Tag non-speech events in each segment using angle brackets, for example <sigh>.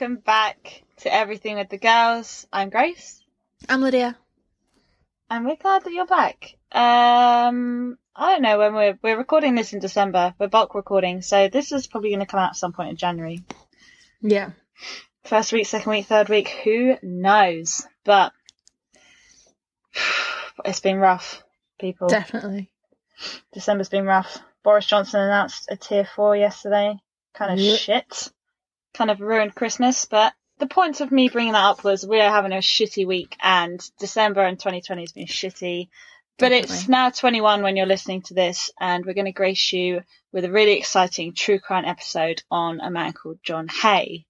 welcome back to Everything with the Girls. I'm Grace, I'm Lydia. and we're glad that you're back. Um, I don't know when we're we're recording this in December. We're bulk recording, so this is probably going to come out at some point in January. Yeah. First week, second week, third week, who knows? But <sighs> it's been rough, people. Definitely. December's been rough. Boris Johnson announced a tier four yesterday. Kind of Yep. shit. Kind of ruined Christmas, but the point of me bringing that up was we're having a shitty week and December and 2020 has been shitty. But it's now 21 when you're listening to this and we're going to grace you with a really exciting true crime episode on a man called John Haigh.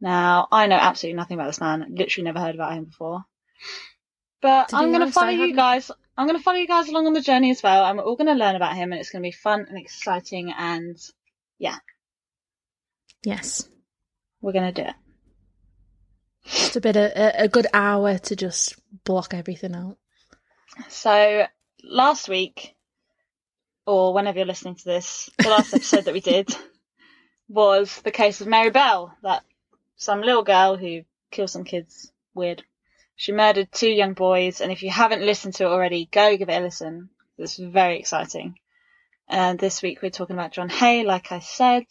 Now, I know absolutely nothing about this man. Literally never heard about him before. But be I'm going to follow you guys. I'm going to follow you guys along on the journey as well, and we're all going to learn about him, and it's going to be fun and exciting, and yeah. Yes. We're going to do it. It's a bit of a, a good hour to just block everything out. So, last week, or whenever you're listening to this, the last <laughs> episode that we did was the case of Mary Bell, that some little girl who killed some kids. Weird. She murdered two young boys, and if you haven't listened to it already, go give it a listen. It's very exciting. And this week we're talking about John Haigh, like I said.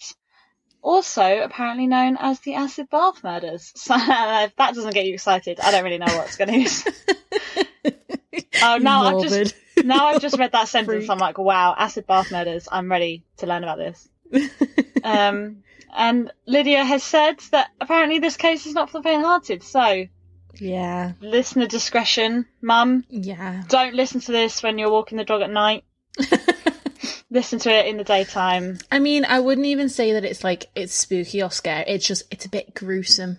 Also, apparently known as the acid bath murders. <laughs> So if that doesn't get you excited, I don't really know what's going <laughs> to. Oh, now I've just- <laughs> now I've just read that sentence. Freak. I'm like, wow, acid bath murders. I'm ready to learn about this. Um, and Lydia has said that apparently this case is not for the faint-hearted. So, yeah. listener discretion, mum. Yeah. Don't listen to this when you're walking the dog at night. Listen to it in the daytime. I mean, I wouldn't even say that it's like it's spooky or scary. It's just it's a bit gruesome.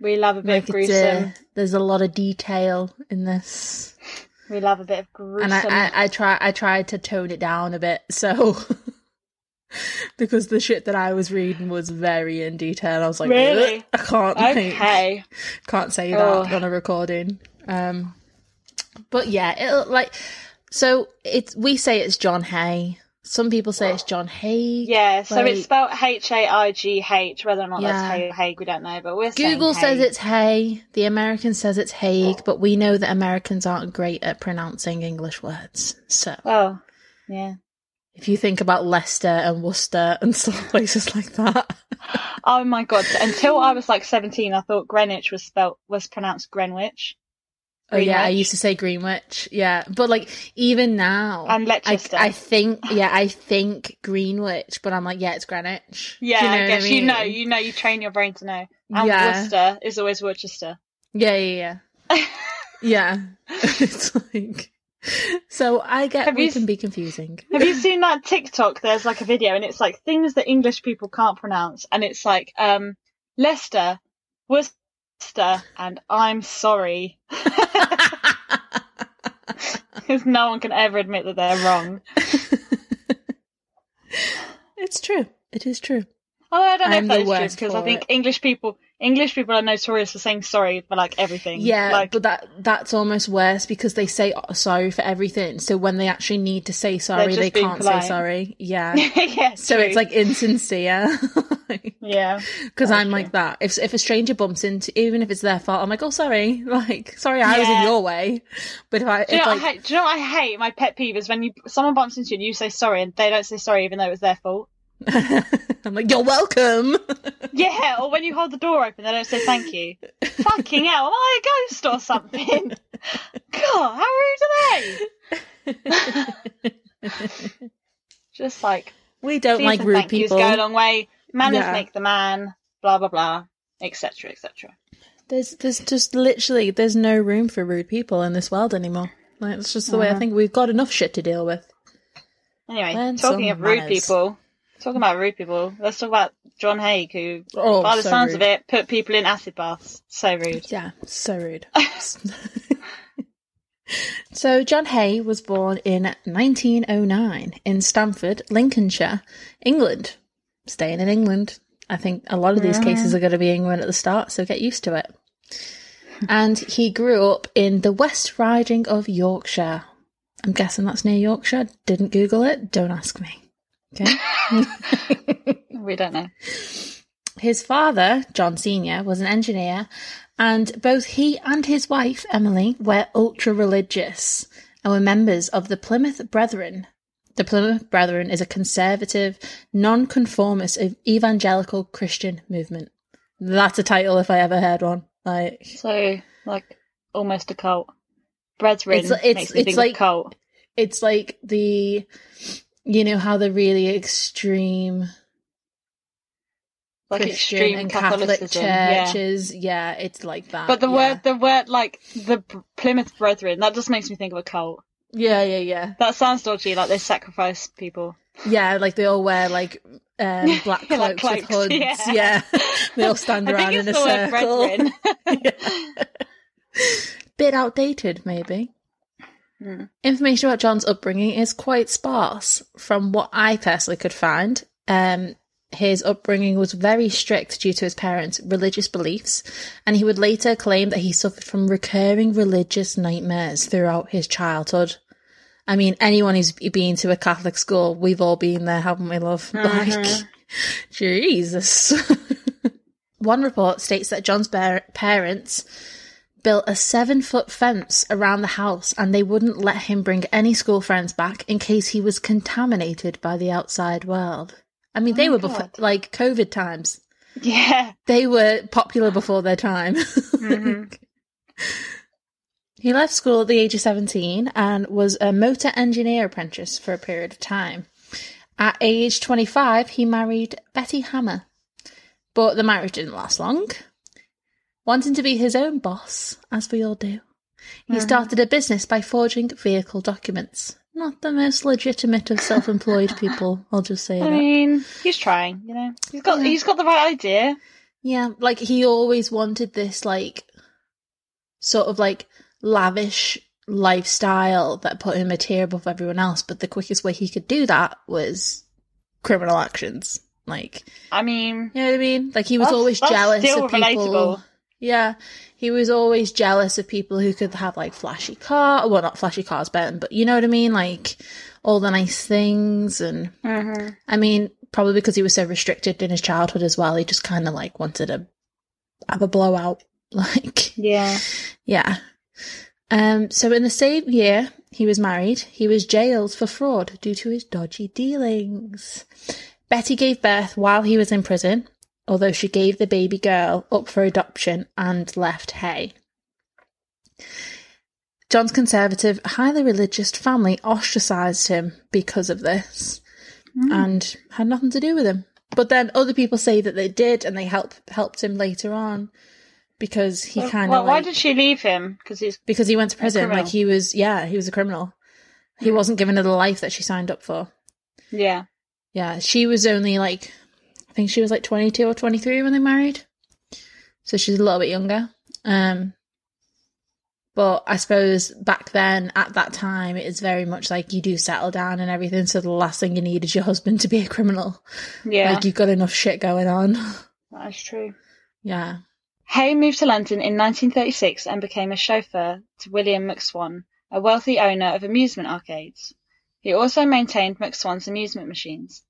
We love a bit Like uh, gruesome. there's a lot of detail in this, We love a bit of gruesome. and I, I I try I tried to tone it down a bit. So <laughs> because the shit that I was reading was very in detail, I was like, Really? I can't okay. can't say Oh. that on a recording. Um, but yeah, it'll like so it's we say it's John Hay. Some people say it's John Haig. Yeah, so Like- it's spelled H A I G H. Whether or not Yeah. that's Hay or Hague, we don't know. But we're Google says it's Hay. The American says it's Haig, but we know that Americans aren't great at pronouncing English words. So Well, yeah. if you think about Leicester and Worcester and <laughs> stuff places like that, Oh my god! Until I was like seventeen, I thought Greenwich was spelt was pronounced Greenwich. Oh yeah, I used to say Greenwich. Yeah, but like even now, And I, Leicester. I think yeah, I think Greenwich, but I'm like yeah, it's Greenwich. Yeah, you know I guess you mean? know, you know, you train your brain to know. And Yeah. Worcester is always Worcester. Yeah, yeah, yeah. <laughs> yeah. <laughs> it's like so I get Have we you can be confusing. <laughs> Have you seen that TikTok? There's like a video, and it's like things that English people can't pronounce, and it's like um Leicester, Worcester, and I'm sorry, because <laughs> no one can ever admit that they're wrong. it's true. It is true. Although I don't know I'm if that the is true because I think it. English people English people are notorious for saying sorry for like everything. Yeah, like but that that's almost worse because they say sorry for everything. So when they actually need to say sorry, they can't polite. say sorry. Yeah. <laughs> yeah, so true. it's like insincere. <laughs> yeah, Because I'm true. like that. If if a stranger bumps into, even if it's their fault, I'm like, oh sorry, <laughs> like sorry, I was in your way. But if I, Do you, if know like, I hate? Do you know what I hate? My pet peeve is when you someone bumps into you and you say sorry and they don't say sorry even though it was their fault. I'm like, you're welcome. Yeah, or when you hold the door open, they don't say thank you. Fucking hell, am I a ghost or something? God, how rude are they? <laughs> Just like we don't like rude thank yous people. go a long way. Manners Yeah. make the man. Blah blah blah, etc. etc. There's there's just literally there's no room for rude people in this world anymore. Like it's just the way I Uh-huh. think we've got enough shit to deal with. Anyway, Learn talking of rude manners. people, talking about rude people, let's talk about John Haig, who, Oh, by the so sounds rude. of it, put people in acid baths. So rude. Yeah, so rude. <laughs> <laughs> so John Haigh was born in 1909 in Stamford, Lincolnshire, England. Staying in England. I think a lot of these cases are going to be England at the start, so get used to it. And he grew up in the West Riding of Yorkshire. I'm guessing that's near Yorkshire. Didn't Google it. Don't ask me. Okay. <laughs> We don't know. His father, John Sr., was an engineer, and both he and his wife, Emily, were ultra religious and were members of the Plymouth Brethren. The Plymouth Brethren is a conservative, non-conformist evangelical Christian movement. That's a title if I ever heard one. Like So, like, almost a cult. Brethren It's- it's- makes me it's think like- cult. it's like the you know how the really extreme Like Christian extreme and Catholic Catholicism. Yeah. churches. Yeah. it's like that. But the yeah. word, the word, like the Plymouth Brethren, that just makes me think of a cult. Yeah, yeah, yeah. That sounds dodgy. Like they sacrifice people. Yeah, like they all wear like um, <laughs> black Yeah, cloaks like with hoods. yeah. Yeah. <laughs> they all stand around in a the word circle. brethren. <laughs> Bit outdated, maybe. Hmm. Information about John's upbringing is quite sparse from what I personally could find. Um, his upbringing was very strict due to his parents' religious beliefs, and he would later claim that he suffered from recurring religious nightmares throughout his childhood. I mean, anyone who's been to a Catholic school, we've all been there, haven't we, love? <laughs> Like, Jesus. <laughs> One report states that John's par- parents built a seven foot fence around the house and they wouldn't let him bring any school friends back in case he was contaminated by the outside world. I mean, they Oh were before, like COVID times. yeah. They were popular before their time. <laughs> Mhm. He left school at the age of 17 and was a motor engineer apprentice for a period of time. At age 25, he married Betty Hamer, but the marriage didn't last long. Wanting to be his own boss, as we all do, he hmm. started a business by forging vehicle documents. Not the most legitimate of self employed <laughs> people, I'll just say I that. mean, he's trying. You know, he's got Yeah. he's got the right idea. Yeah, like he always wanted this like sort of like lavish lifestyle that put him a tier above everyone else, but the quickest way he could do that was criminal actions. Like, I mean, you know what I mean? Like he was always jealous of people. relatable. Yeah, he was always jealous of people who could have like flashy car, well, not flashy cars, Ben, but you know what I mean? Like all the nice things and mhm. I mean, probably because he was so restricted in his childhood as well, he just kind of like wanted to have a blowout. <laughs> Like, yeah. yeah. Um, so in the same year he was married, he was jailed for fraud due to his dodgy dealings. Betty gave birth while he was in prison, although she gave the baby girl up for adoption and left Haigh. John's conservative, highly religious family ostracised him because of this hmm. and had nothing to do with him. But then other people say that they did and they help, helped him later on because he Well, kind of. well, of why like, did she leave him? Because he's because he went to prison. Like he was, yeah, he was a criminal. He hmm. wasn't given her the life that she signed up for. yeah. Yeah, she was only like, think she was like 22 or 23 when they married. So she's a little bit younger. Um, but I suppose back then, at that time, it is very much like you do settle down and everything. So the last thing you need is your husband to be a criminal. Yeah, Like you've got enough shit going on. that's true. yeah. Haigh moved to London in 1936 and became a chauffeur to William McSwan, a wealthy owner of amusement arcades. He also maintained McSwan's amusement machines.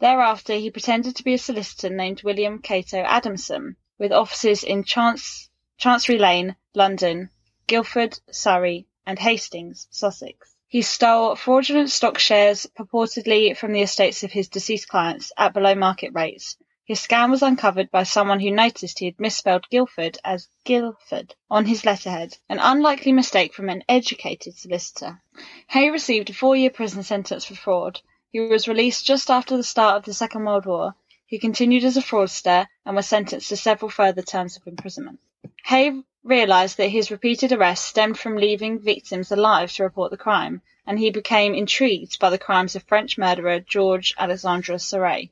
Thereafter, he pretended to be a solicitor named William Cato Adamson, with offices in Chance, Chancery Lane, London, Guildford, Surrey, and Hastings, Sussex. He stole fraudulent stock shares purportedly from the estates of his deceased clients at below market rates. His scam was uncovered by someone who noticed he had misspelled Guilford as Guildford on his letterhead, an unlikely mistake from an educated solicitor. Haigh received a four-year prison sentence for fraud. He was released just after the start of the Second World War. He continued as a fraudster and was sentenced to several further terms of imprisonment. Haigh realised that his repeated arrests stemmed from leaving victims alive to report the crime, and he became intrigued by the crimes of French murderer George Alexandre Sarret,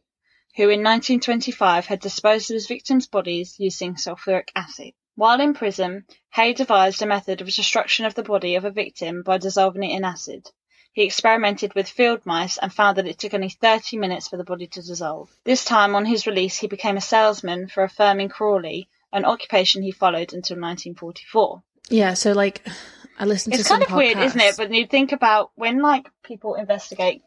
who in 1925 had disposed of his victims' bodies using sulfuric acid. While in prison, Haigh devised a method of destruction of the body of a victim by dissolving it in acid. He experimented with field mice and found that it took only 30 minutes for the body to dissolve. This time, on his release, he became a salesman for a firm in Crawley, an occupation he followed until 1944. Yeah. So like, I listened to It's kind of weird, isn't it? But you think about when like people investigate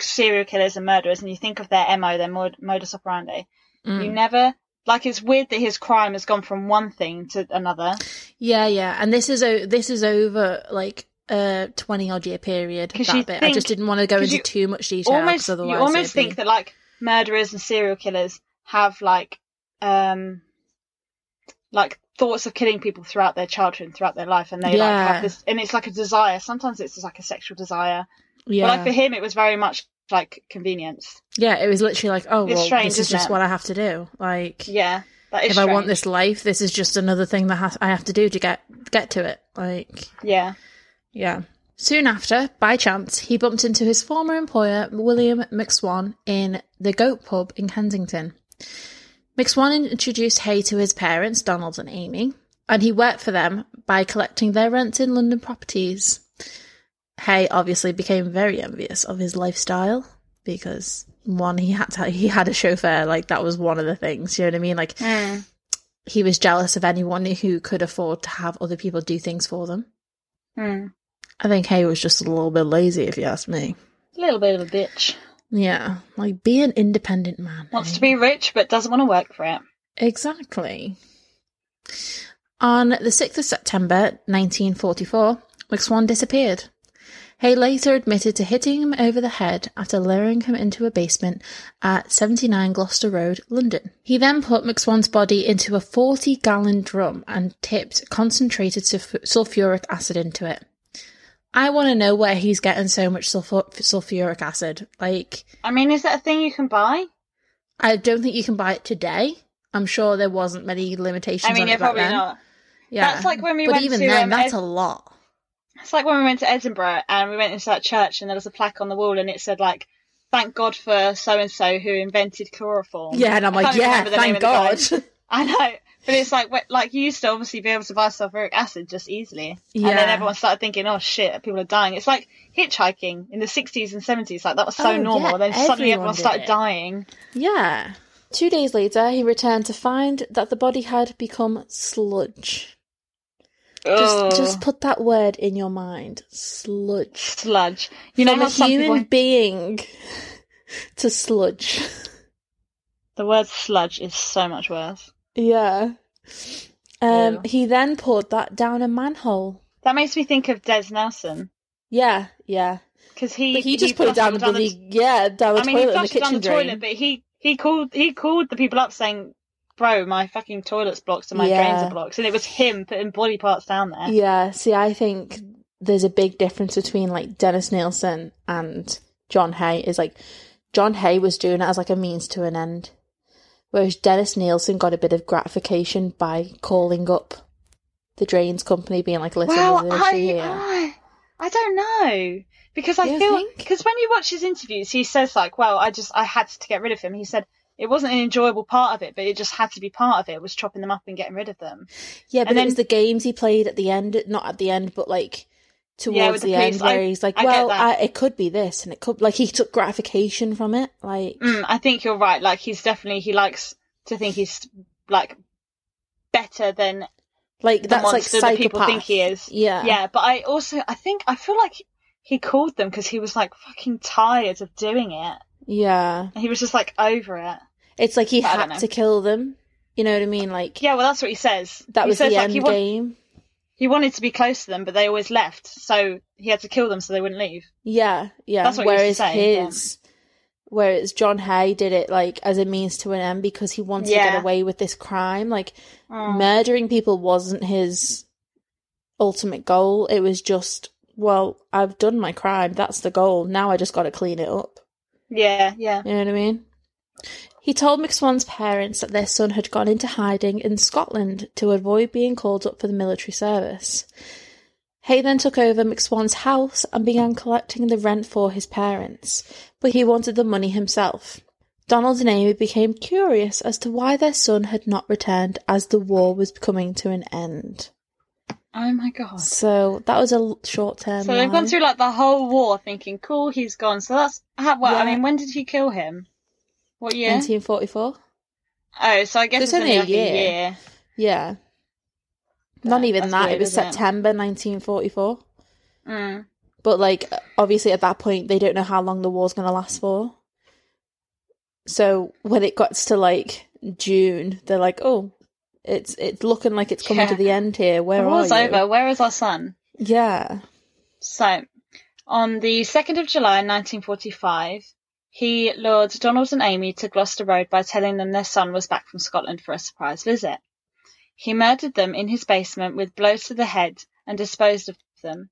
serial killers and murderers, and you think of their mo, their mod- modus operandi. Mm. You never like it's weird that his crime has gone from one thing to another. Yeah, yeah, and this is o- this is over like a twenty odd year period That bit. I just didn't want to go into too much detail almost otherwise you almost think be- that like murderers and serial killers have like um like thoughts of killing people throughout their childhood and throughout their life and they like have this and it's like a desire sometimes it's just like a sexual desire yeah, but like for him it was very much like convenience yeah. It was literally like, oh well, strange, this is just it? what I have to do. Like, yeah that is if I want this life, this is just another thing that has- I have to do to get get to it. Like, yeah Yeah. Soon after, by chance, he bumped into his former employer, William McSwan, in the Goat Pub in Kensington. McSwan introduced Haigh to his parents, Donald and Amy, and he worked for them by collecting their rents in London properties. Haigh obviously became very envious of his lifestyle because one, he had to, he had a chauffeur, like that was one of the things, you know what I mean? Like Mm. he was jealous of anyone who could afford to have other people do things for them. Mm. I think Haigh was just a little bit lazy, if you ask me. a little bit of a bitch Yeah, like be an independent man. wants Haigh. to eh? be rich but doesn't want to work for it Exactly. On the 6th of September 1944, McSwan disappeared. Haigh later admitted to hitting him over the head after lowering him into a basement at 79 Gloucester Road, London. He then put McSwan's body into a 40 gallon drum and tipped concentrated sulf- sulfuric acid into it. I want to know where he's getting so much sulfur- sulfuric acid. Like, I mean is that a thing you can buy I don't think you can buy it today. I'm sure there wasn't many limitations I mean on yeah it probably then. not Yeah, That's like when we but went even to, then, um, that's Ed- a lot. It's like when we went to Edinburgh and we went into that church and there was a plaque on the wall and it said like, "Thank God for so and so who invented chloroform." Yeah, and I'm like, yeah, remember the name thank God. <laughs> I know, but it's like like you used to obviously be able to buy sulfuric acid just easily, and then everyone started thinking, "Oh shit, people are dying." It's like hitchhiking in the 60s and 70s. Like that was so Oh, normal. yeah, and then suddenly everyone everyone did started it. dying. yeah. Two days later, he returned to find that the body had become sludge. Just, Ugh. just put that word in your mind. Sludge. sludge. You know From how a some human people, being <laughs> to sludge. the word sludge is so much worse. Yeah. Um, he then poured that down a manhole. That makes me think of Des Nilsen Yeah, yeah. because he But he just put it flushed down the down bloody yeah down the I mean, he toilet in the flushed it down kitchen the drain. toilet, but he he called he called the people up saying, "Bro, my fucking toilet's blocked and my drains are blocked," and it was him putting body parts down there. Yeah, see, I think there's a big difference between like Dennis Nilsen and John Haigh. Is like John Haigh was doing it as like a means to an end, whereas Dennis Nilsen got a bit of gratification by calling up the drains company, being like, "Listen, Well, there's I, here." I I don't know because I You feel because when you watch his interviews, he says like, "Well, I just I had to get rid of him." He said. It wasn't an enjoyable part of it, but it just had to be part of it. Was chopping them up and getting rid of them. Yeah, but And it was then- the games he played at the end, not at the end, but like towards with the, the end, where I- he's like, I "Well. I, it could be this, and it could like he took gratification from it." Like, Mm, I think you're right. Like he's definitely he likes to think he's like better than like the that's like monster that people think he is. Yeah, Yeah, but I also I think I feel like he called them because he was like fucking tired of doing it. yeah. And he was just like over it. It's like he But had to kill them. You know what I mean? Like Yeah, well that's what he says. that he was says the like end game. He wanted to be close to them, but they always left, so he had to kill them so they wouldn't leave. Yeah, yeah. That's what he whereas to say, yeah. his, whereas John Haigh did it like as a means to an end because he wanted to get away with this crime. Like Mm. murdering people wasn't his ultimate goal. It was just, well, I've done my crime. That's the goal. Now I just got to clean it up. Yeah, yeah. You know what I mean? He told McSwan's parents that their son had gone into hiding in Scotland to avoid being called up for the military service. Haigh then took over McSwan's house and began collecting the rent for his parents, but he wanted the money himself. Donald and Amy became curious as to why their son had not returned as the war was coming to an end. Oh my god. So that was a short term. So they've gone through like the whole war thinking, cool, he's gone. So that's how, well, I mean, when did he kill him? What year? 1944. Oh, so I guess It's it's, only a like a year. year. Yeah. Not even that. weird, it was isn't it? September 1944. Mm. But like, obviously, at that point, they don't know how long the war's going to last for. So when it gets to like June, they're like, "Oh, it's it's looking like it's coming Yeah. to the end here. Where the are war's over. Where is our son? Yeah. So, on the 2nd of July 1945, he lured Donald and Amy to Gloucester Road by telling them their son was back from Scotland for a surprise visit. He murdered them in his basement with blows to the head and disposed of them.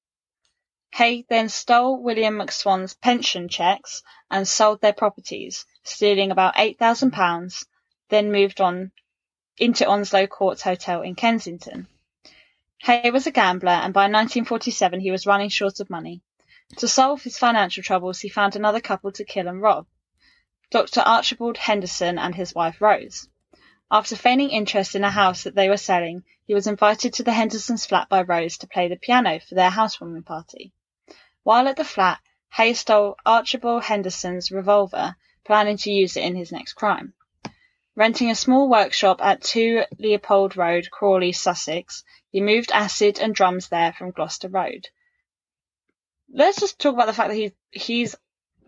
Haigh then stole William McSwan's pension cheques and sold their properties, stealing about £8,000, then moved on into Onslow Court Hotel in Kensington. Haigh was a gambler, and by 1947 he was running short of money. To solve his financial troubles, he found another couple to kill and rob Dr. Archibald Henderson and his wife Rose. After feigning interest in a house that they were selling, he was invited to the Hendersons' flat by Rose to play the piano for their housewarming party. While at the flat, Haigh stole Archibald Henderson's revolver, planning to use it in his next crime. Renting a small workshop at 2 Leopold Road, Crawley, Sussex, he moved acid and drums there from Gloucester Road. Let's just talk about the fact that he he's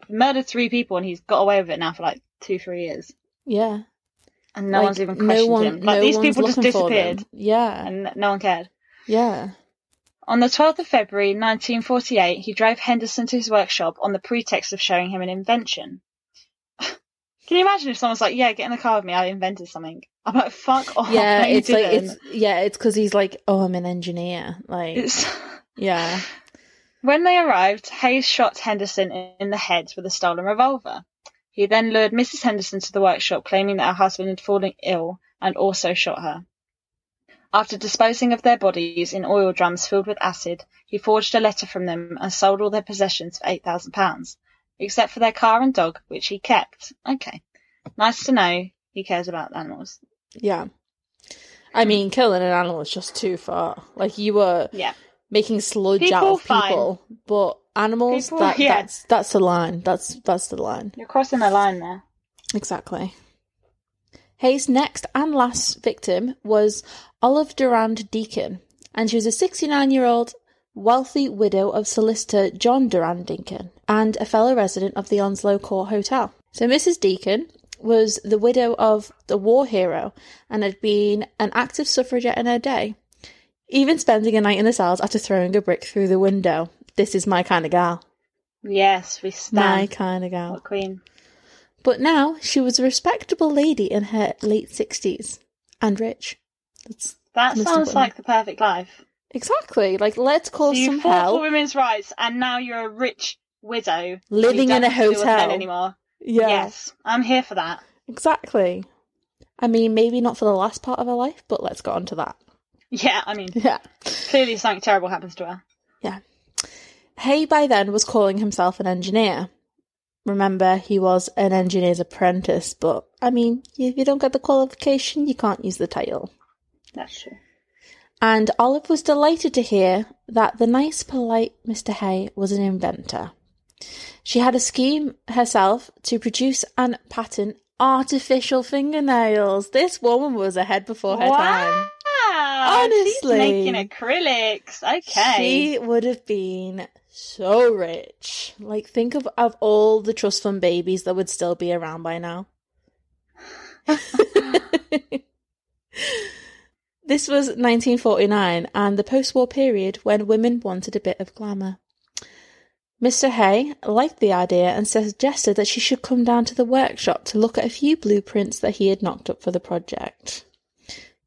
murdered three people and he's got away with it now for like two, three years, Yeah. and no Like, one's even questioned one- him. Like no these people just looking for them. disappeared, Yeah. and no one cared. Yeah. On the 12th of February 1948, he drove Henderson to his workshop on the pretext of showing him an invention. <laughs> Can you imagine if someone's like, "Yeah, get in the car with me. I invented something." I'm like, "Fuck off!" yeah, no, it's like it's yeah, it's because he's like, oh, I'm an engineer. Like, It's- <laughs> yeah, When they arrived, Hayes shot Henderson in the head with a stolen revolver. He then lured Mrs. Henderson to the workshop, claiming that her husband had fallen ill and also shot her. After disposing of their bodies in oil drums filled with acid, he forged a letter from them and sold all their possessions for £8,000, except for their car and dog, which he kept. Okay. Nice to know he cares about animals. yeah. I mean, killing an animal is just too far. Like you were Yeah. Making sludge People, out of fine. people, but animals, People, that yeah. that's that's the line. That's that's the line. You're crossing the line there. Exactly. Haigh's next and last victim was Olive Durand Deacon, and she was a 69 year old wealthy widow of solicitor John Durand Deacon and a fellow resident of the Onslow Court Hotel. So, Mrs. Deacon was the widow of the war hero and had been an active suffragette in her day, even spending a night in the cells after throwing a brick through the window. This is my kind of gal. Yes, we stand. My kind of gal. What queen? But now she was a respectable lady in her late sixties and rich. That's That sounds like the perfect life. exactly like let's So cause you some fought for women's rights, and now you're a rich widow Living in a have to deal with men hotel. anymore. Yeah, Yes, I'm here for that. exactly. I mean, maybe not for the last part of her life, but let's get on to that. Yeah, I mean, Yeah. clearly something terrible happens to her. Yeah. Haigh by then was calling himself an engineer. Remember, he was an engineer's apprentice, but I mean, if you don't get the qualification, you can't use the title. That's true. And Olive was delighted to hear that the nice, polite Mr. Haigh was an inventor. She had a scheme herself to produce and patent artificial fingernails. This woman was ahead before her time. Wow, Honestly. making acrylics. Okay. She would have been so rich. Like, think of, of all the trust fund babies that would still be around by now. <laughs> this was 1949 and the post war period when women wanted a bit of glamour. Mr. Haigh liked the idea and suggested that she should come down to the workshop to look at a few blueprints that he had knocked up for the project.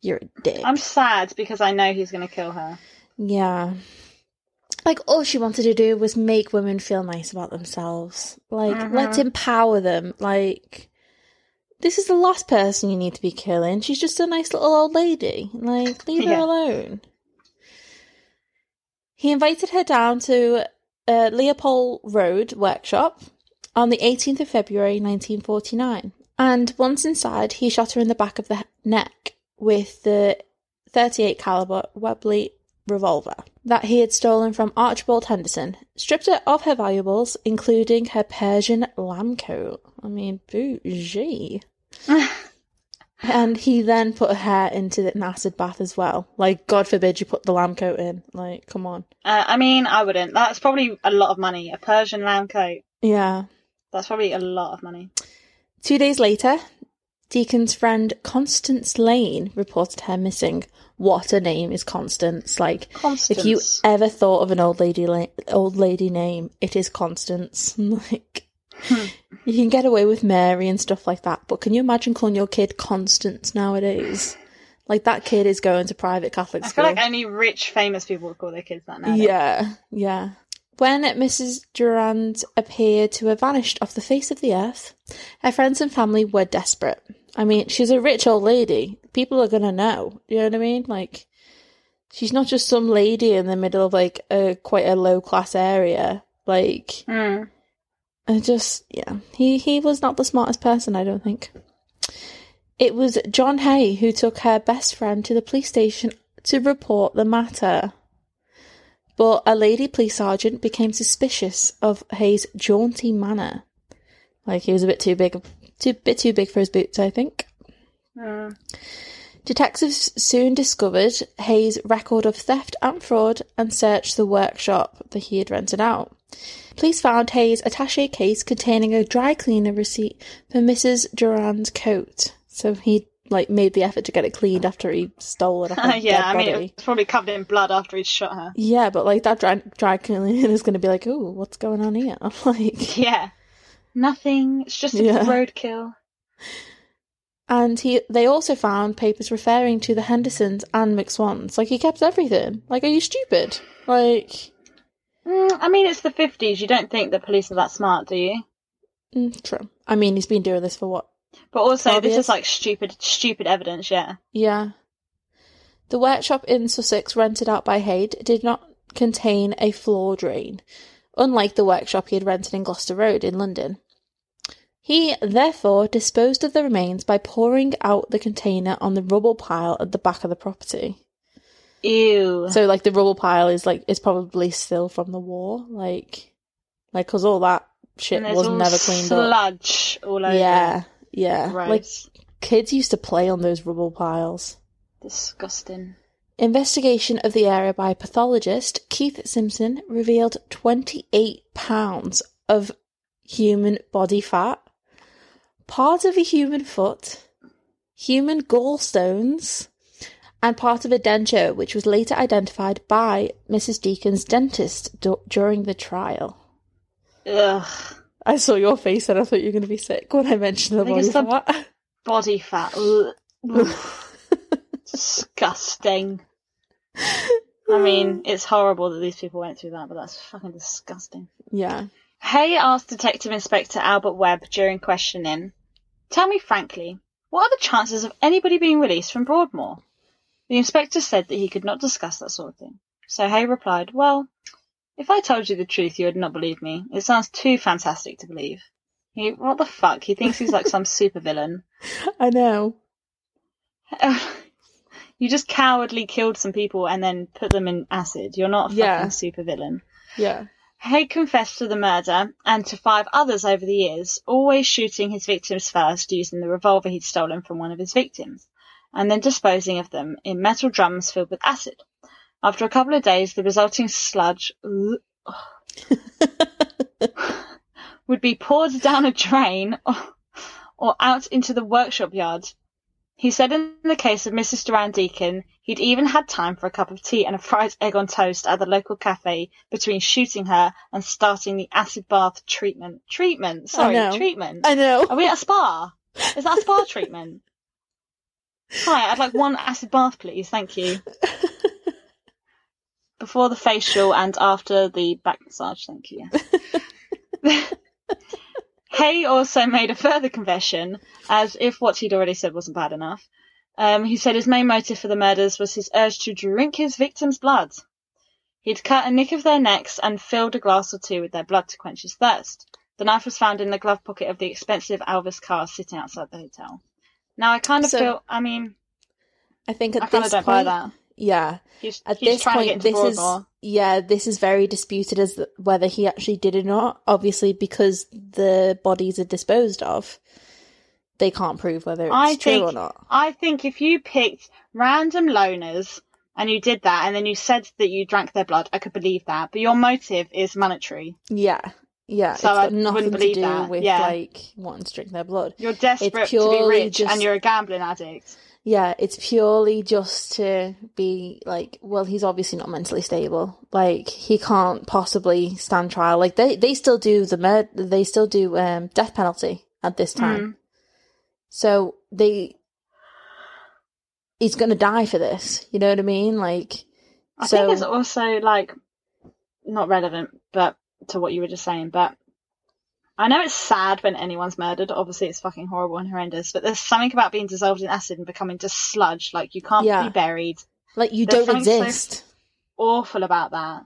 You're a dick. I'm sad because I know he's going to kill her. Yeah. Like all she wanted to do was make women feel nice about themselves. Like Mhm. let's empower them. Like this is the last person you need to be killing. She's just a nice little old lady. Like leave her alone. He invited her down to uh, Leopold Road workshop on the 18th of February 1949. And once inside, he shot her in the back of the neck with the 38 caliber Webley revolver that he had stolen from Archibald Henderson, stripped her of her valuables, including her Persian lamb coat. I mean, bougie. <sighs> and he then put her into an acid bath as well. Like, God forbid you put the lamb coat in. Like, come on. Uh, I mean, I wouldn't. That's probably a lot of money. A Persian lamb coat. Yeah. That's probably a lot of money. Two days later, Deacon's friend Constance Lane reported her missing. What a name is Constance! Like, Constance. if you ever thought of an old lady la- old lady name, it is Constance. <laughs> like, you can get away with Mary and stuff like that, but can you imagine calling your kid Constance nowadays? Like that kid is going to private Catholic school. I feel like only rich, famous people would call their kids that now. Yeah, yeah. When Mrs. Durand appeared to have vanished off the face of the earth, her friends and family were desperate. I mean, she's a rich old lady. People are gonna know. You know what I mean? Like, she's not just some lady in the middle of like a quite a low class area. Like, Mm. I just yeah, he he was not the smartest person. I don't think. It was John Haigh who took her best friend to the police station to report the matter. But a lady police sergeant became suspicious of Haigh's jaunty manner. Like he was a bit too big, too bit too big for his boots, I think. Mm. Detectives soon discovered Haigh's record of theft and fraud and searched the workshop that he had rented out. Police found Haigh's attache case containing a dry cleaner receipt for Mrs. Durand's coat. So he like made the effort to get it cleaned after he stole it <laughs> yeah, I mean, it was probably covered in blood after he'd shot her. Yeah, but like that dry, dry cleaner <laughs> is going to be like, "Ooh, what's going on here?" I'm <laughs> like, Yeah. Nothing. It's just a Yeah. roadkill. and he they also found papers referring to the Hendersons and McSwans. Like he kept everything. Like, are you stupid? Like, Mm, I mean, it's the 50s. You don't think the police are that smart, do you? mm, true. I mean, he's been doing this for what? But also, this is like stupid, stupid evidence, yeah. Yeah. The workshop in Sussex rented out by Haigh did not contain a floor drain, unlike the workshop he had rented in Gloucester Road in London. He therefore disposed of the remains by pouring out the container on the rubble pile at the back of the property. Ew. So, like, the rubble pile is like is probably still from the war, like, like because all that shit was never cleaned up. sludge all over. Yeah, yeah. Gross. Like kids used to play on those rubble piles. Disgusting. Investigation of the area by pathologist Keith Simpson revealed 28 pounds of human body fat, part of a human foot, human gallstones, and part of a denture, which was later identified by Mrs. Deacon's dentist du- during the trial. Ugh. I saw your face and I thought you were going to be sick when I mentioned the I body it's the- fat. Body fat. <laughs> Disgusting. I mean, <sighs> it's horrible that these people went through that, but that's fucking disgusting. yeah. Haigh asked Detective Inspector Albert Webb during questioning, Tell me frankly, what are the chances of anybody being released from Broadmoor? The inspector said that he could not discuss that sort of thing. So Haigh replied, Well, if I told you the truth, you would not believe me. It sounds too fantastic to believe. He, what the fuck? He thinks he's like some <laughs> supervillain. I know. <laughs> you just cowardly killed some people and then put them in acid. You're not a fucking Yeah. supervillain. Yeah. Haigh confessed to the murder and to five others over the years, always shooting his victims first using the revolver he'd stolen from one of his victims, and then disposing of them in metal drums filled with acid. After a couple of days, the resulting sludge <laughs> would be poured down a drain or, or out into the workshop yard. He said in the case of Mrs. Durand Deacon, he'd even had time for a cup of tea and a fried egg on toast at the local cafe between shooting her and starting the acid bath treatment. Treatment? Sorry, know. treatment. I know. Are we at a spa? Is that a spa treatment? <laughs> Hi, I'd like one acid bath, please. Thank you. Before the facial and after the back massage. Thank you. <laughs> Haigh also made a further confession, as if what he'd already said wasn't bad enough. Um, he said his main motive for the murders was his urge to drink his victims' blood. He'd cut a nick of their necks and filled a glass or two with their blood to quench his thirst. The knife was found in the glove pocket of the expensive Alvis car sitting outside the hotel. Now I kind of So- feel, I mean, I think at I kind this of don't point, buy that. Yeah. He's, At he's this trying to get point, this is yeah, this is very disputed as th- whether he actually did or not. Obviously, because the bodies are disposed of, they can't prove whether it's I true think, or not. I think if you picked random loners and you did that and then you said that you drank their blood, I could believe that. But your motive is monetary. Yeah, Yeah, So it's I got nothing wouldn't to believe do that, with yeah. like wanting to drink their blood. You're desperate to be rich just- and you're a gambling addict. Yeah, it's purely just to be like, well, he's obviously not mentally stable. Like he can't possibly stand trial. Like they they still do the murder. They still do um death penalty at this time. Mm. So they he's gonna die for this. You know what I mean? Like I so think it's also like not relevant, but to what you were just saying. But I know it's sad when anyone's murdered. Obviously, it's fucking horrible and horrendous. But there's something about being dissolved in acid and becoming just sludge. Like you can't Yeah. be buried. like you there's don't something so- exist. Awful about that.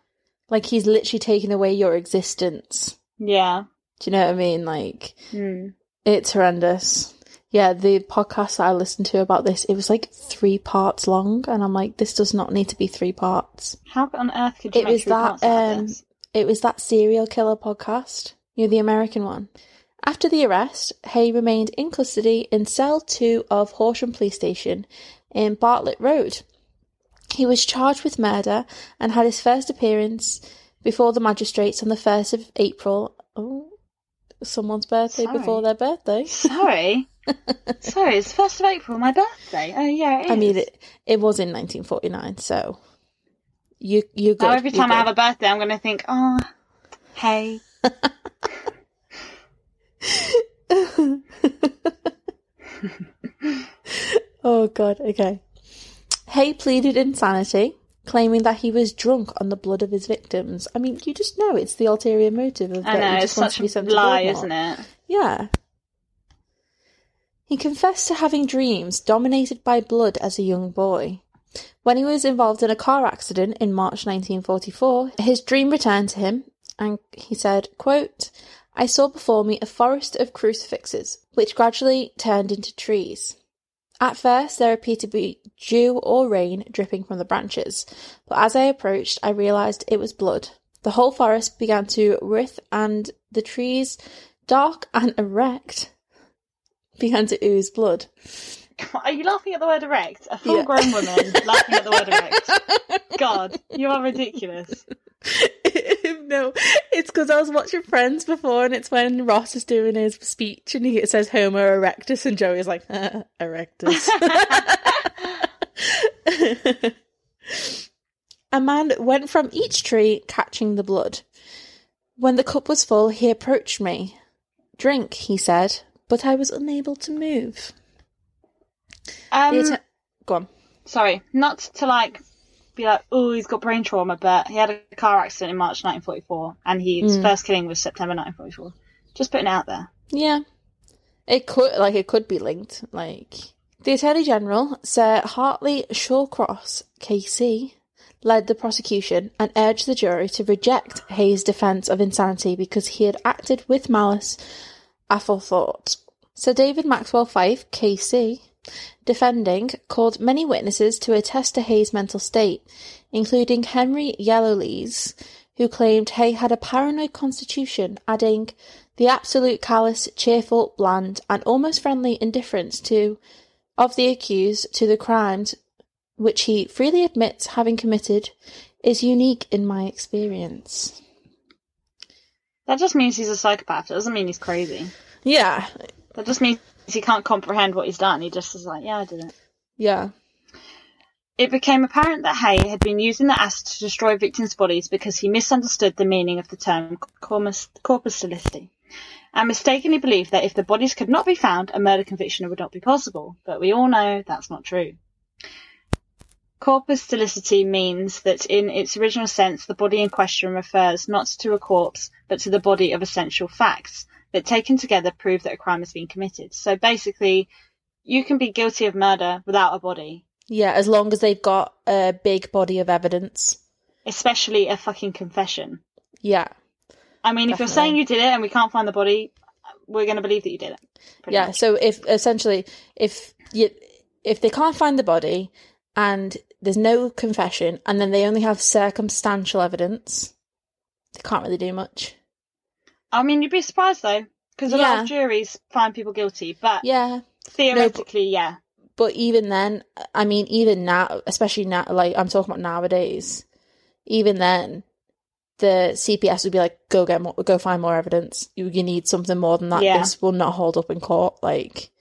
Like he's literally taken away your existence. Yeah. Do you know what I mean? Like Mm. It's horrendous. Yeah, the podcast that I listened to about this, it was like three parts long, and I'm like, this does not need to be three parts. How on earth could you It was three that, parts out of um? It was that serial killer podcast, know, the American one. After the arrest, Haigh remained in custody in cell two of Horsham Police Station in Barttelot Road. He was charged with murder and had his first appearance before the magistrates on the 1st of April. Oh, someone's birthday Sorry. before their birthday. Sorry. <laughs> Sorry, it's first of April, my birthday. Oh yeah, it is. I mean, it, it was in 1949, so you you good. now every you're time I have a birthday, I'm going to think, oh, hey, <laughs> <laughs> oh god, okay. Haigh pleaded insanity, claiming that he was drunk on the blood of his victims. I mean, you just know it's the ulterior motive of I know it's such a lie, isn't it? Yeah. He confessed to having dreams dominated by blood as a young boy. When he was involved in a car accident in March 1944, his dream returned to him, and he said, quote, I saw before me a forest of crucifixes, which gradually turned into trees. At first, there appeared to be dew or rain dripping from the branches, but as I approached, I realised it was blood. The whole forest began to writhe, and the trees, dark and <laughs> erect, began to ooze blood. Are you laughing at the word erect? A full grown woman laughing at the word erect. <laughs> God, you are ridiculous. <laughs> no, it's because I was watching Friends before, and it's when Ross is doing his speech, and he it says Homo erectus, and Joey's like <laughs> erectus. <laughs> A man went from each tree, catching the blood. When the cup was full, he approached me. Drink, he said, but I was unable to move. Um, Go on. sorry, not to like be like, oh, he's got brain trauma, but he had a car accident in March 1944, and his Mm. first killing was September 1944. Just putting it out there. Yeah. It could like it could be linked. Like the Attorney General, Sir Hartley Shawcross, KC, led the prosecution and urged the jury to reject Haigh's defence of insanity because he had acted with malice aforethought. Sir David Maxwell Fyfe, KC, defending, called many witnesses to attest to Haigh's mental state, including Henry Yellowlees, who claimed Haigh had a paranoid constitution, adding, the absolute callous, cheerful, bland, and almost friendly indifference to of the accused to the crimes which he freely admits having committed is unique in my experience. That just means he's a psychopath. It doesn't mean he's crazy. Yeah, That just means he can't comprehend what he's done. He just is like, yeah, I did it. yeah, It became apparent that Haigh had been using the acid to destroy victims' bodies because he misunderstood the meaning of the term corpus, corpus delicti and mistakenly believed that if the bodies could not be found, a murder conviction would not be possible. But we all know that's not true. Corpus delicti means that in its original sense, the body in question refers not to a corpse, but to the body of essential facts that taken together prove that a crime has been committed. So basically, you can be guilty of murder without a body. yeah. As long as they've got a big body of evidence. especially a fucking confession. Yeah, I mean, if you're saying you did it and we can't find the body, we're going to believe that you did it. yeah. much. So if essentially if you if they can't find the body and there's no confession and then they only have circumstantial evidence, they can't really do much. I mean, you'd be surprised though, because a lot Yeah. of juries find people guilty, but Yeah, theoretically, yeah. but even then, I mean, even now, especially now, like I'm talking about nowadays, even then, the CPS would be like, "Go get more, go find more evidence. You, you need something more than that. Yeah. This will not hold up in court." Like,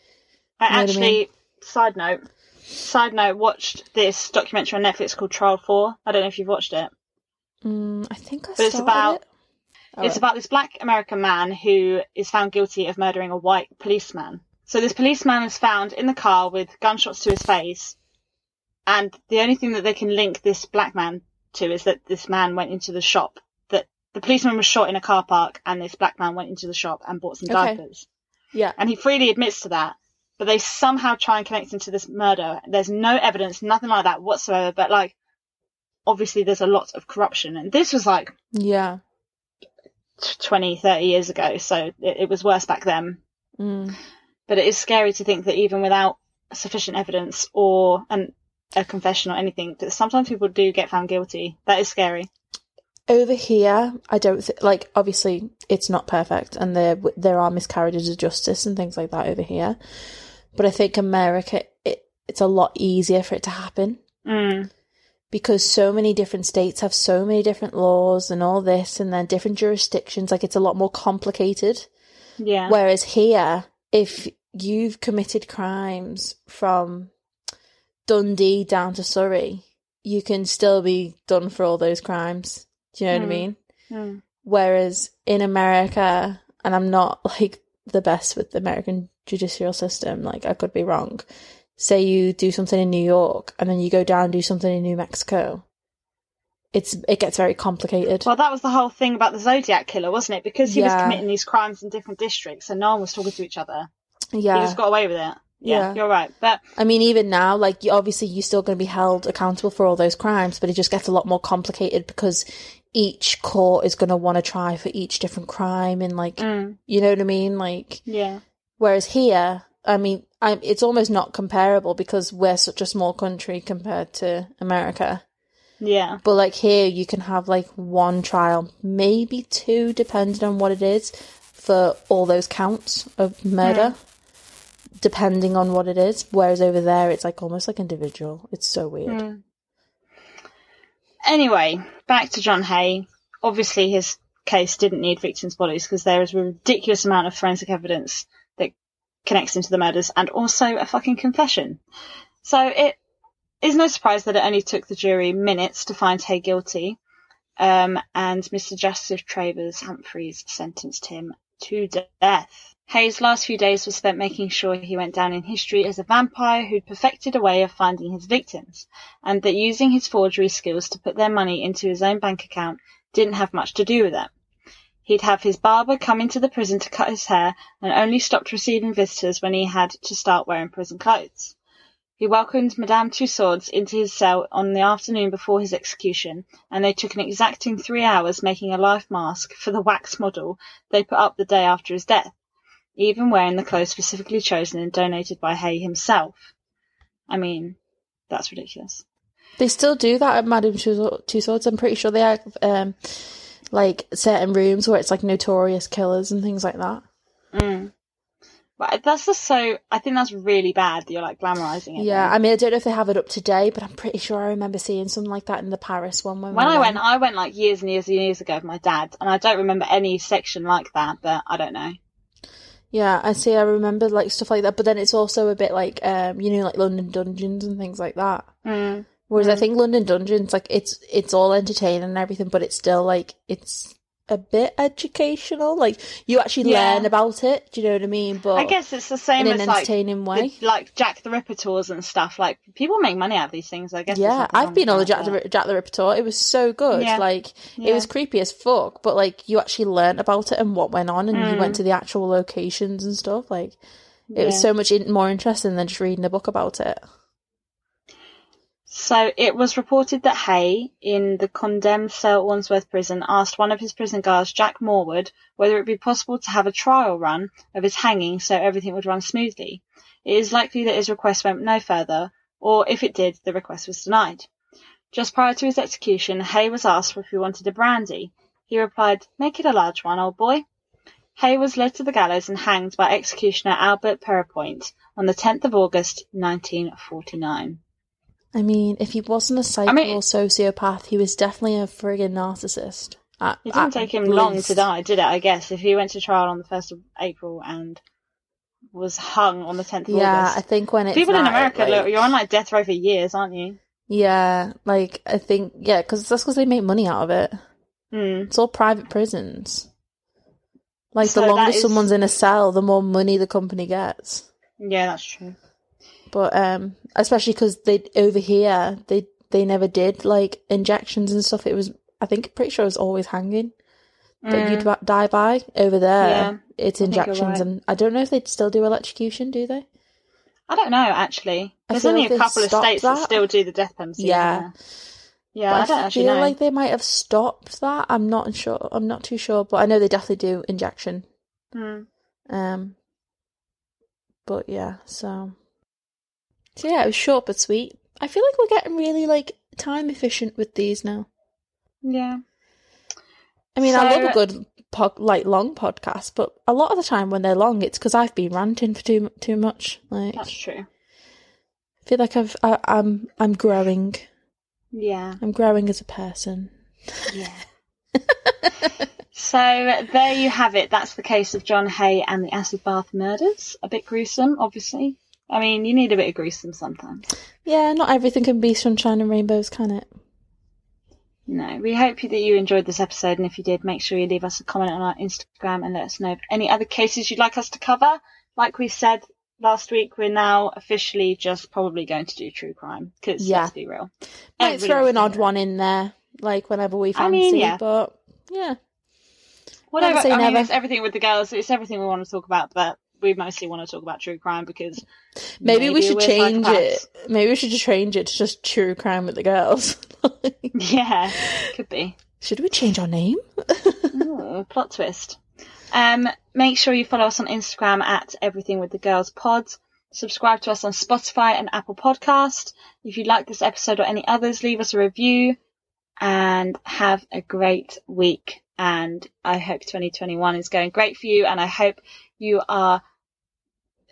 I know what I actually, mean? side note, side note, watched this documentary on Netflix called Trial Four. I don't know if you've watched it. mm, I think I But it's started about- it. It's Alright. about this black American man who is found guilty of murdering a white policeman. So this policeman is found in the car with gunshots to his face, and the only thing that they can link this black man to is that this man went into the shop. That the policeman was shot in a car park, and this black man went into the shop and bought some Okay. diapers. yeah, And he freely admits to that, but they somehow try and connect him to this murder. There's no evidence, nothing like that whatsoever, but like, obviously there's a lot of corruption. And this was like yeah, 20, 30 years ago, so it, it was worse back then. mm. But it is scary to think that even without sufficient evidence or an, a confession or anything, that sometimes people do get found guilty. That is scary. over here. I don't th- like. Obviously, it's not perfect, and there there are miscarriages of justice and things like that over here. But I think America, it, it's a lot easier for it to happen. Mm, because so many different states have so many different laws and all this and then different jurisdictions like it's a lot more complicated yeah. whereas here if you've committed crimes from Dundee down to Surrey you can still be done for all those crimes do you know what I Mm. mean Mm, whereas in America and I'm not like the best with the American judicial system like I could be wrong say you do something in New York and then you go down and do something in New Mexico it's it gets very complicated Well, that was the whole thing about the Zodiac killer, wasn't it? Because he was committing these crimes in different districts and no one was talking to each other. Yeah, he just got away with it. Yeah, Yeah. you're right. But I mean even now like obviously you're still going to be held accountable for all those crimes but it just gets a lot more complicated because each court is going to want to try for each different crime and like mm, you know what I mean like yeah, Whereas here, I mean, I, it's almost not comparable because we're such a small country compared to America. yeah, But like here, you can have like one trial, maybe two, depending on what it is, for all those counts of murder, depending on what it is. Whereas over there, it's like almost like individual. It's so weird. Mm. Anyway, back to John Haigh. Obviously, his case didn't need victims' bodies because there is a ridiculous amount of forensic evidence connects him to the murders and also a fucking confession. So it is no surprise that it only took the jury minutes to find Haigh guilty. Um, and Mr. Justice Travers Humphreys sentenced him to death. Haigh's last few days were spent making sure he went down in history as a vampire who'd perfected a way of finding his victims and that using his forgery skills to put their money into his own bank account didn't have much to do with it. He'd have his barber come into the prison to cut his hair and only stopped receiving visitors when he had to start wearing prison clothes. He welcomed Madame Tussauds into his cell on the afternoon before his execution, and they took an exacting three hours making a life mask for the wax model they put up the day after his death, even wearing the clothes specifically chosen and donated by Haigh himself. I mean, that's ridiculous. They still do that at Madame Tussauds. I'm pretty sure they have um, like certain rooms where it's like notorious killers and things like that. Mm. But that's just so. I think that's really bad that you're like glamorizing it. Yeah, then. I mean, I don't know if they have it up today, but I'm pretty sure I remember seeing something like that in the Paris one. When, when I went, I went like years and years and years ago with my dad, and I don't remember any section like that. But I don't know. yeah, I see. I remember like stuff like that, but then it's also a bit like, um, you know, like London Dungeons and things like that. Mm. Whereas I think London Dungeons, like it's it's all entertaining and everything, but it's still like it's a bit educational. Like you actually Yeah. learn about it. Do you know what I mean? But I guess it's the same in an as like entertaining way. the- like Jack the Ripper tours and stuff. Like people make money out of these things. I guess. Yeah, I've been on the Jack the, Jack the Ripper tour. It was so good. Yeah. Like Yeah. it was creepy as fuck, but like you actually learned about it and what went on, and you went to the actual locations and stuff. Like it was Mm. So much in- more interesting than just reading a book about it. So it was reported that Haigh, in the condemned cell at Wandsworth Prison, asked one of his prison guards, Jack Morwood, whether it would be possible to have a trial run of his hanging so everything would run smoothly. It is likely that his request went no further, or if it did, the request was denied. Just prior to his execution, Haigh was asked if he wanted a brandy. He replied, Make it a large one, old boy. Haigh was led to the gallows and hanged by executioner Albert Pierrepoint on the 10th of August, 1949. I mean, if he wasn't a psycho mean- or sociopath, he was definitely a friggin' narcissist. I, It didn't take him long to die, did it? I guess if he went to trial on the first of April and was hung on the tenth of August. Yeah, I think when it's People in America, like- look, you're on like death row for years, aren't you? Yeah, like I think yeah, because that's because they make money out of it. Hmm. It's all private prisons. Like So the longer is- someone's in a cell, the more money the company gets. Yeah, that's true. But um, especially because they over here they they never did like injections and stuff. It was I think pretty sure it was always hanging that Mm. you'd die by. Over there, Yeah, it's injections, right. and I don't know if they still do electrocution. Do they? I don't know actually. There's only like a couple of states that. that. still do the death penalty. Yeah. Yeah, But I don't actually feel know. like they might have stopped that. I'm not sure. I'm not too sure, but I know they definitely do injection. Hmm. Um, but yeah, so so yeah, it was short but sweet. I feel like we're getting really like time efficient with these now. Yeah. I mean, I love a good pod, like long podcast, but a lot of the time when they're long, it's because I've been ranting for too too much. Like, That's true. I feel like I've I, I'm I'm growing. Yeah. I'm growing as a person. Yeah. so there you have it. That's the case of John Haigh and the acid bath murders. A bit gruesome, obviously. I mean, you need a bit of gruesome sometimes. Yeah, not everything can be sunshine and rainbows, can it? No, we hope that you enjoyed this episode, and if you did, make sure you leave us a comment on our Instagram and let us know of any other cases you'd like us to cover. Like we said last week, we're now officially just probably going to do true crime because Yeah. let's be real. Might throw an odd one in there, like whenever we fancy. I mean, yeah. But yeah, Whatever. I mean, never. it's everything with the girls. It's everything we want to talk about, but we mostly want to talk about true crime because maybe, we should change psychopaths. it. Maybe we should just change it to just true crime with the girls. <laughs> <laughs> Yeah, could be. should we change our name? <laughs> Ooh, plot twist. Um, make sure you follow us on Instagram at Everything with the Girls Pod. Subscribe to us on Spotify and Apple Podcast. If you like this episode or any others, leave us a review and have a great week. And I hope 2021 is going great for you. And I hope you are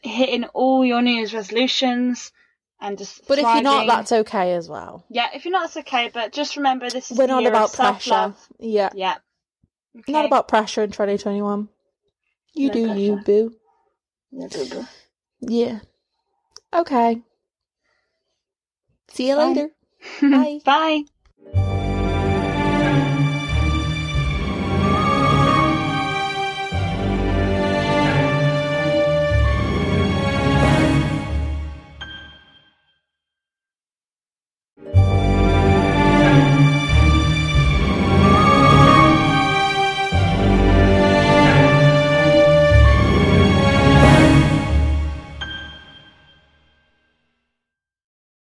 hitting all your New Year's resolutions and just. But if you're not, that's okay as well. yeah. If you're not, it's okay. But just remember, this is We're the not year of about pressure. self-love. Yeah, Yeah. not about pressure in 2021. You No do you, pressure. boo. Yeah, boo boo. Yeah. Okay. See you Bye. later. <laughs> Bye. Bye.